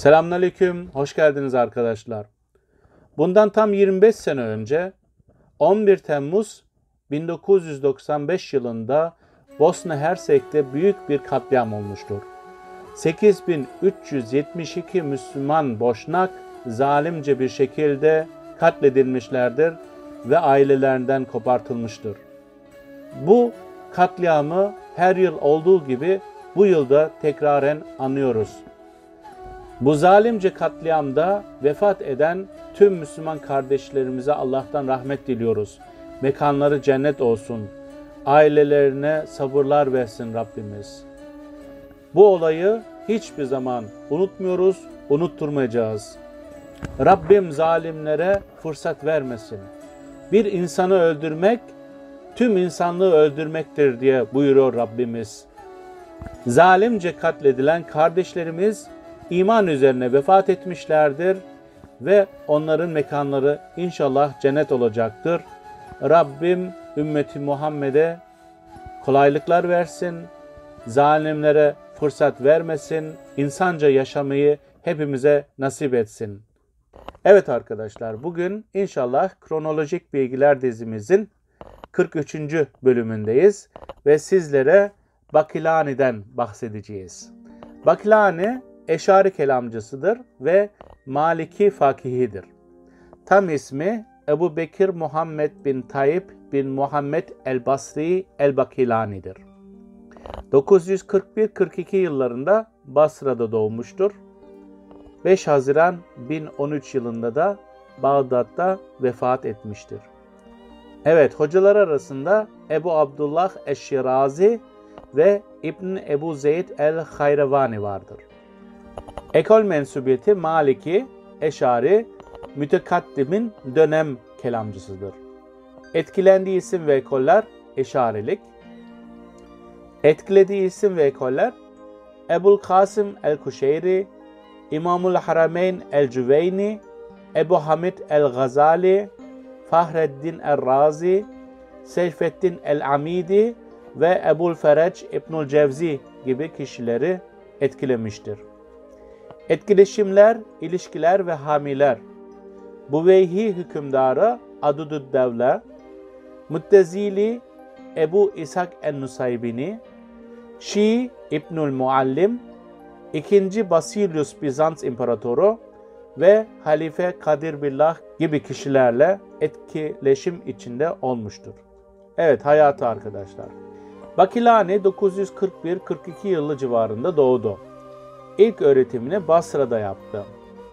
Selamünaleyküm, hoş geldiniz arkadaşlar. Bundan tam 25 sene önce 11 Temmuz 1995 yılında Bosna Hersek'te büyük bir katliam olmuştur. 8372 Müslüman Boşnak zalimce bir şekilde katledilmişlerdir ve ailelerinden kopartılmıştır. Bu katliamı her yıl olduğu gibi bu yılda tekraren anıyoruz. Bu zalimce katliamda vefat eden tüm Müslüman kardeşlerimize Allah'tan rahmet diliyoruz. Mekanları cennet olsun. Ailelerine sabırlar versin Rabbimiz. Bu olayı hiçbir zaman unutmuyoruz, unutturmayacağız. Rabbim zalimlere fırsat vermesin. Bir insanı öldürmek tüm insanlığı öldürmektir diye buyuruyor Rabbimiz. Zalimce katledilen kardeşlerimiz iman üzerine vefat etmişlerdir ve onların mekanları inşallah cennet olacaktır. Rabbim ümmeti Muhammed'e kolaylıklar versin, zalimlere fırsat vermesin, insanca yaşamayı hepimize nasip etsin. Evet arkadaşlar bugün inşallah kronolojik bilgiler dizimizin 43. bölümündeyiz ve sizlere Bakilani'den bahsedeceğiz. Bakilani eşari kelamcısıdır ve Maliki fakihidir. Tam ismi Ebu Bekir Muhammed bin Tayyip bin Muhammed el-Basri el-Bakilani'dir. 941-42 yıllarında Basra'da doğmuştur. 5 Haziran 1013 yılında da Bağdat'ta vefat etmiştir. Evet, hocalar arasında Ebu Abdullah Eşşirazi ve İbn Ebu Zeyd el-Hayravani vardır. Ekol mensubiyeti Maliki, Eşari, mütekaddimin dönem kelamcısıdır. Etkilendiği isim ve ekoller Eşarilik. Etkilediği isim ve ekoller Ebul Kasım el-Kuşeyri, İmamul Harameyn el-Cüveyni, Ebu Hamid el-Gazali, Fahreddin el-Razi, Seyfettin el-Amidi ve Ebul Fereç İbnül Cevzi gibi kişileri etkilemiştir. Etkileşimler, ilişkiler ve hamiler. Buveyhi hükümdarı Adudud Devle, Muttezili Ebu İshak en-Nusaybini, Şii İbnül Muallim, İkinci Basilius Bizans İmparatoru ve Halife Kadir Billah gibi kişilerle etkileşim içinde olmuştur. Evet hayatı arkadaşlar. Bakilani 941-42 yılı civarında doğdu. İlk öğretimini Basra'da yaptı.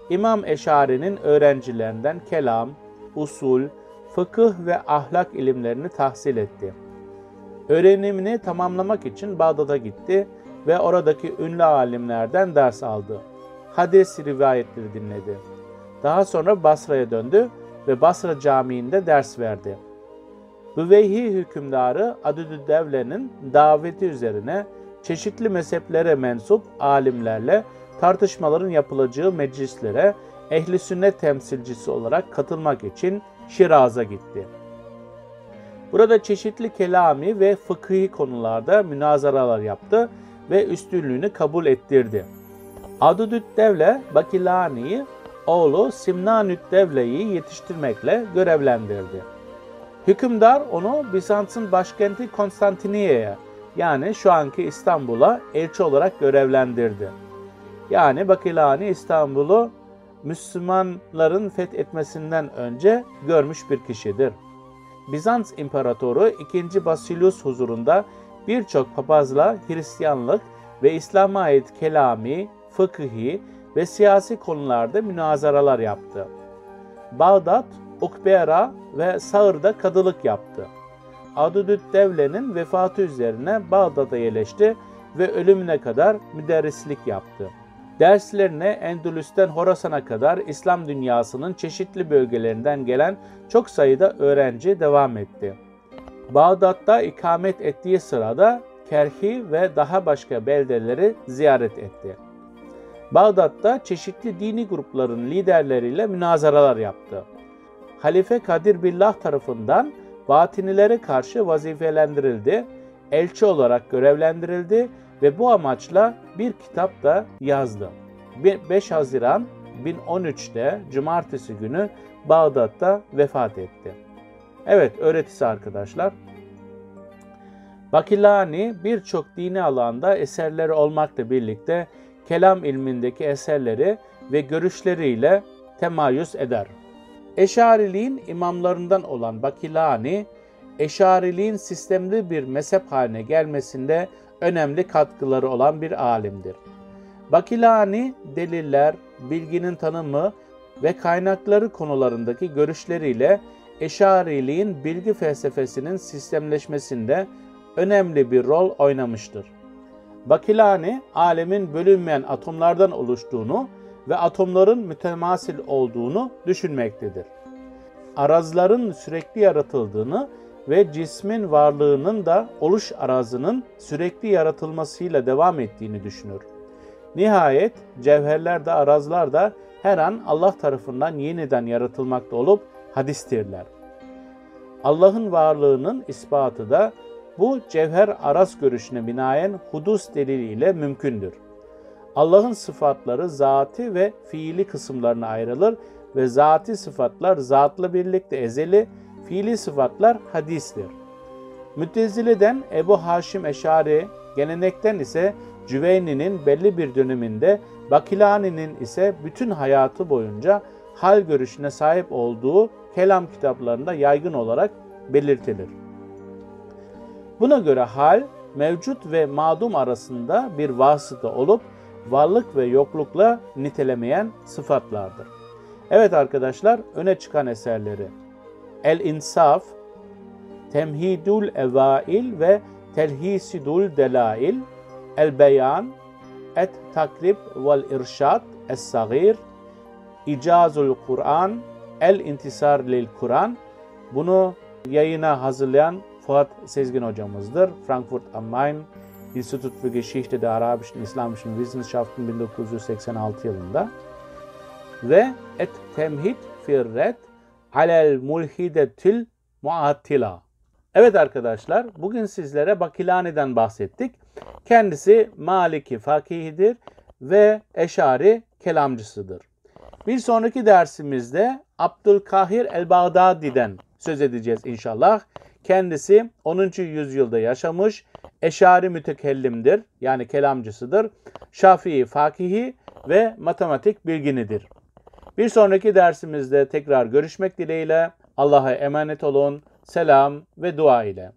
İmam Eşari'nin öğrencilerinden kelam, usul, fıkıh ve ahlak ilimlerini tahsil etti. Öğrenimini tamamlamak için Bağdat'a gitti ve oradaki ünlü alimlerden ders aldı. Hadis rivayetleri dinledi. Daha sonra Basra'ya döndü ve Basra Camii'nde ders verdi. Büveyhi hükümdarı Adüdüddevle'nin daveti üzerine çeşitli mezheplere mensup alimlerle tartışmaların yapılacağı meclislere ehli sünnet temsilcisi olarak katılmak için Şiraz'a gitti. Burada çeşitli kelami ve fıkhi konularda münazaralar yaptı ve üstünlüğünü kabul ettirdi. Adudüt Devle Bakilani'yi oğlu Simnanüt Devle'yi yetiştirmekle görevlendirdi. Hükümdar onu Bizans'ın başkenti Konstantiniye'ye yani şu anki İstanbul'a elçi olarak görevlendirdi. Yani Bakilani İstanbul'u Müslümanların fethetmesinden önce görmüş bir kişidir. Bizans İmparatoru 2. Basilius huzurunda birçok papazla Hristiyanlık ve İslam'a ait kelami, fıkhi ve siyasi konularda münazaralar yaptı. Bağdat, Ukbera ve Sağır'da kadılık yaptı. Adudüt Devle'nin vefatı üzerine Bağdat'a yerleşti ve ölümüne kadar müderrislik yaptı. Derslerine Endülüs'ten Horasan'a kadar İslam dünyasının çeşitli bölgelerinden gelen çok sayıda öğrenci devam etti. Bağdat'ta ikamet ettiği sırada Kerhi ve daha başka beldeleri ziyaret etti. Bağdat'ta çeşitli dini grupların liderleriyle münazaralar yaptı. Halife Kadir Billah tarafından batinilere karşı vazifelendirildi, elçi olarak görevlendirildi ve bu amaçla bir kitap da yazdı. 5 Haziran 1013'te Cumartesi günü Bağdat'ta vefat etti. Evet öğretisi arkadaşlar. Bakilani birçok dini alanda eserleri olmakla birlikte kelam ilmindeki eserleri ve görüşleriyle temayüz eder. Eşariliğin imamlarından olan Bakilani, Eşariliğin sistemli bir mezhep haline gelmesinde önemli katkıları olan bir alimdir. Bakilani deliller, bilginin tanımı ve kaynakları konularındaki görüşleriyle Eşariliğin bilgi felsefesinin sistemleşmesinde önemli bir rol oynamıştır. Bakilani, alemin bölünmeyen atomlardan oluştuğunu ve atomların mütemasil olduğunu düşünmektedir. Arazların sürekli yaratıldığını ve cismin varlığının da oluş arazının sürekli yaratılmasıyla devam ettiğini düşünür. Nihayet cevherler de arazlar da her an Allah tarafından yeniden yaratılmakta olup hadistirler. Allah'ın varlığının ispatı da bu cevher araz görüşüne binaen hudus deliliyle mümkündür. Allah'ın sıfatları zati ve fiili kısımlarına ayrılır ve zati sıfatlar zatla birlikte ezeli, fiili sıfatlar hadistir. Müttezile'den Ebu Haşim Eşari, gelenekten ise Cüveyni'nin belli bir döneminde, Bakilani'nin ise bütün hayatı boyunca hal görüşüne sahip olduğu kelam kitaplarında yaygın olarak belirtilir. Buna göre hal, mevcut ve madum arasında bir vasıta olup varlık ve yoklukla nitelemeyen sıfatlardır. Evet arkadaşlar öne çıkan eserleri El İnsaf, Temhidul Evail ve Telhisidul Delail, El Beyan, Et Takrib vel İrşad Es-Sagir, İcazul Kur'an, El İntisar lil Kur'an. Bunu yayına hazırlayan Fuat Sezgin hocamızdır. Frankfurt am Main, Institut für Geschichte der Arabischen Islamischen Wissenschaften 1986 yılında. Ve Et Temhid Firret Alel Mulhidetil Muattila. Evet arkadaşlar, bugün sizlere Bakilani'den bahsettik. Kendisi Maliki fakihidir ve Eşari kelamcısıdır. Bir sonraki dersimizde Abdülkahir el-Bağdadi'den söz edeceğiz inşallah. Kendisi 10. yüzyılda yaşamış, eşari mütekellimdir yani kelamcısıdır. Şafii fakihi ve matematik bilginidir. Bir sonraki dersimizde tekrar görüşmek dileğiyle Allah'a emanet olun. Selam ve dua ile.